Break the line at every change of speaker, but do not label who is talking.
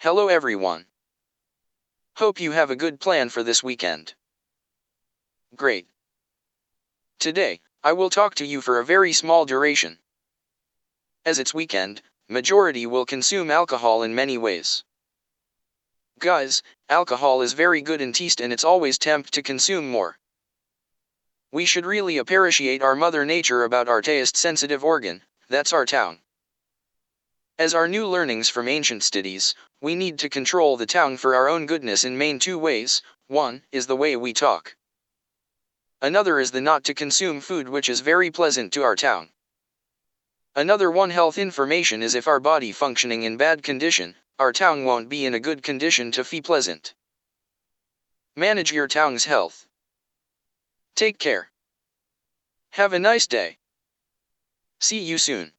Hello everyone. Hope you have a good plan for this weekend. Great. Today, I will talk to you for a very small duration. As it's weekend, majority will consume alcohol in many ways. Guys, alcohol is very good in taste and it's always tempt to consume more. We should really appreciate our mother nature about our taste sensitive organ, that's our tongue. As our new learnings from ancient studies, we need to control the tongue for our own goodness in main two ways. One is the way we talk. Another is the not to consume food which is very pleasant to our tongue. Another one health information is if our body functioning in bad condition, our tongue won't be in a good condition to be pleasant. Manage your tongue's health. Take care. Have a nice day. See you soon.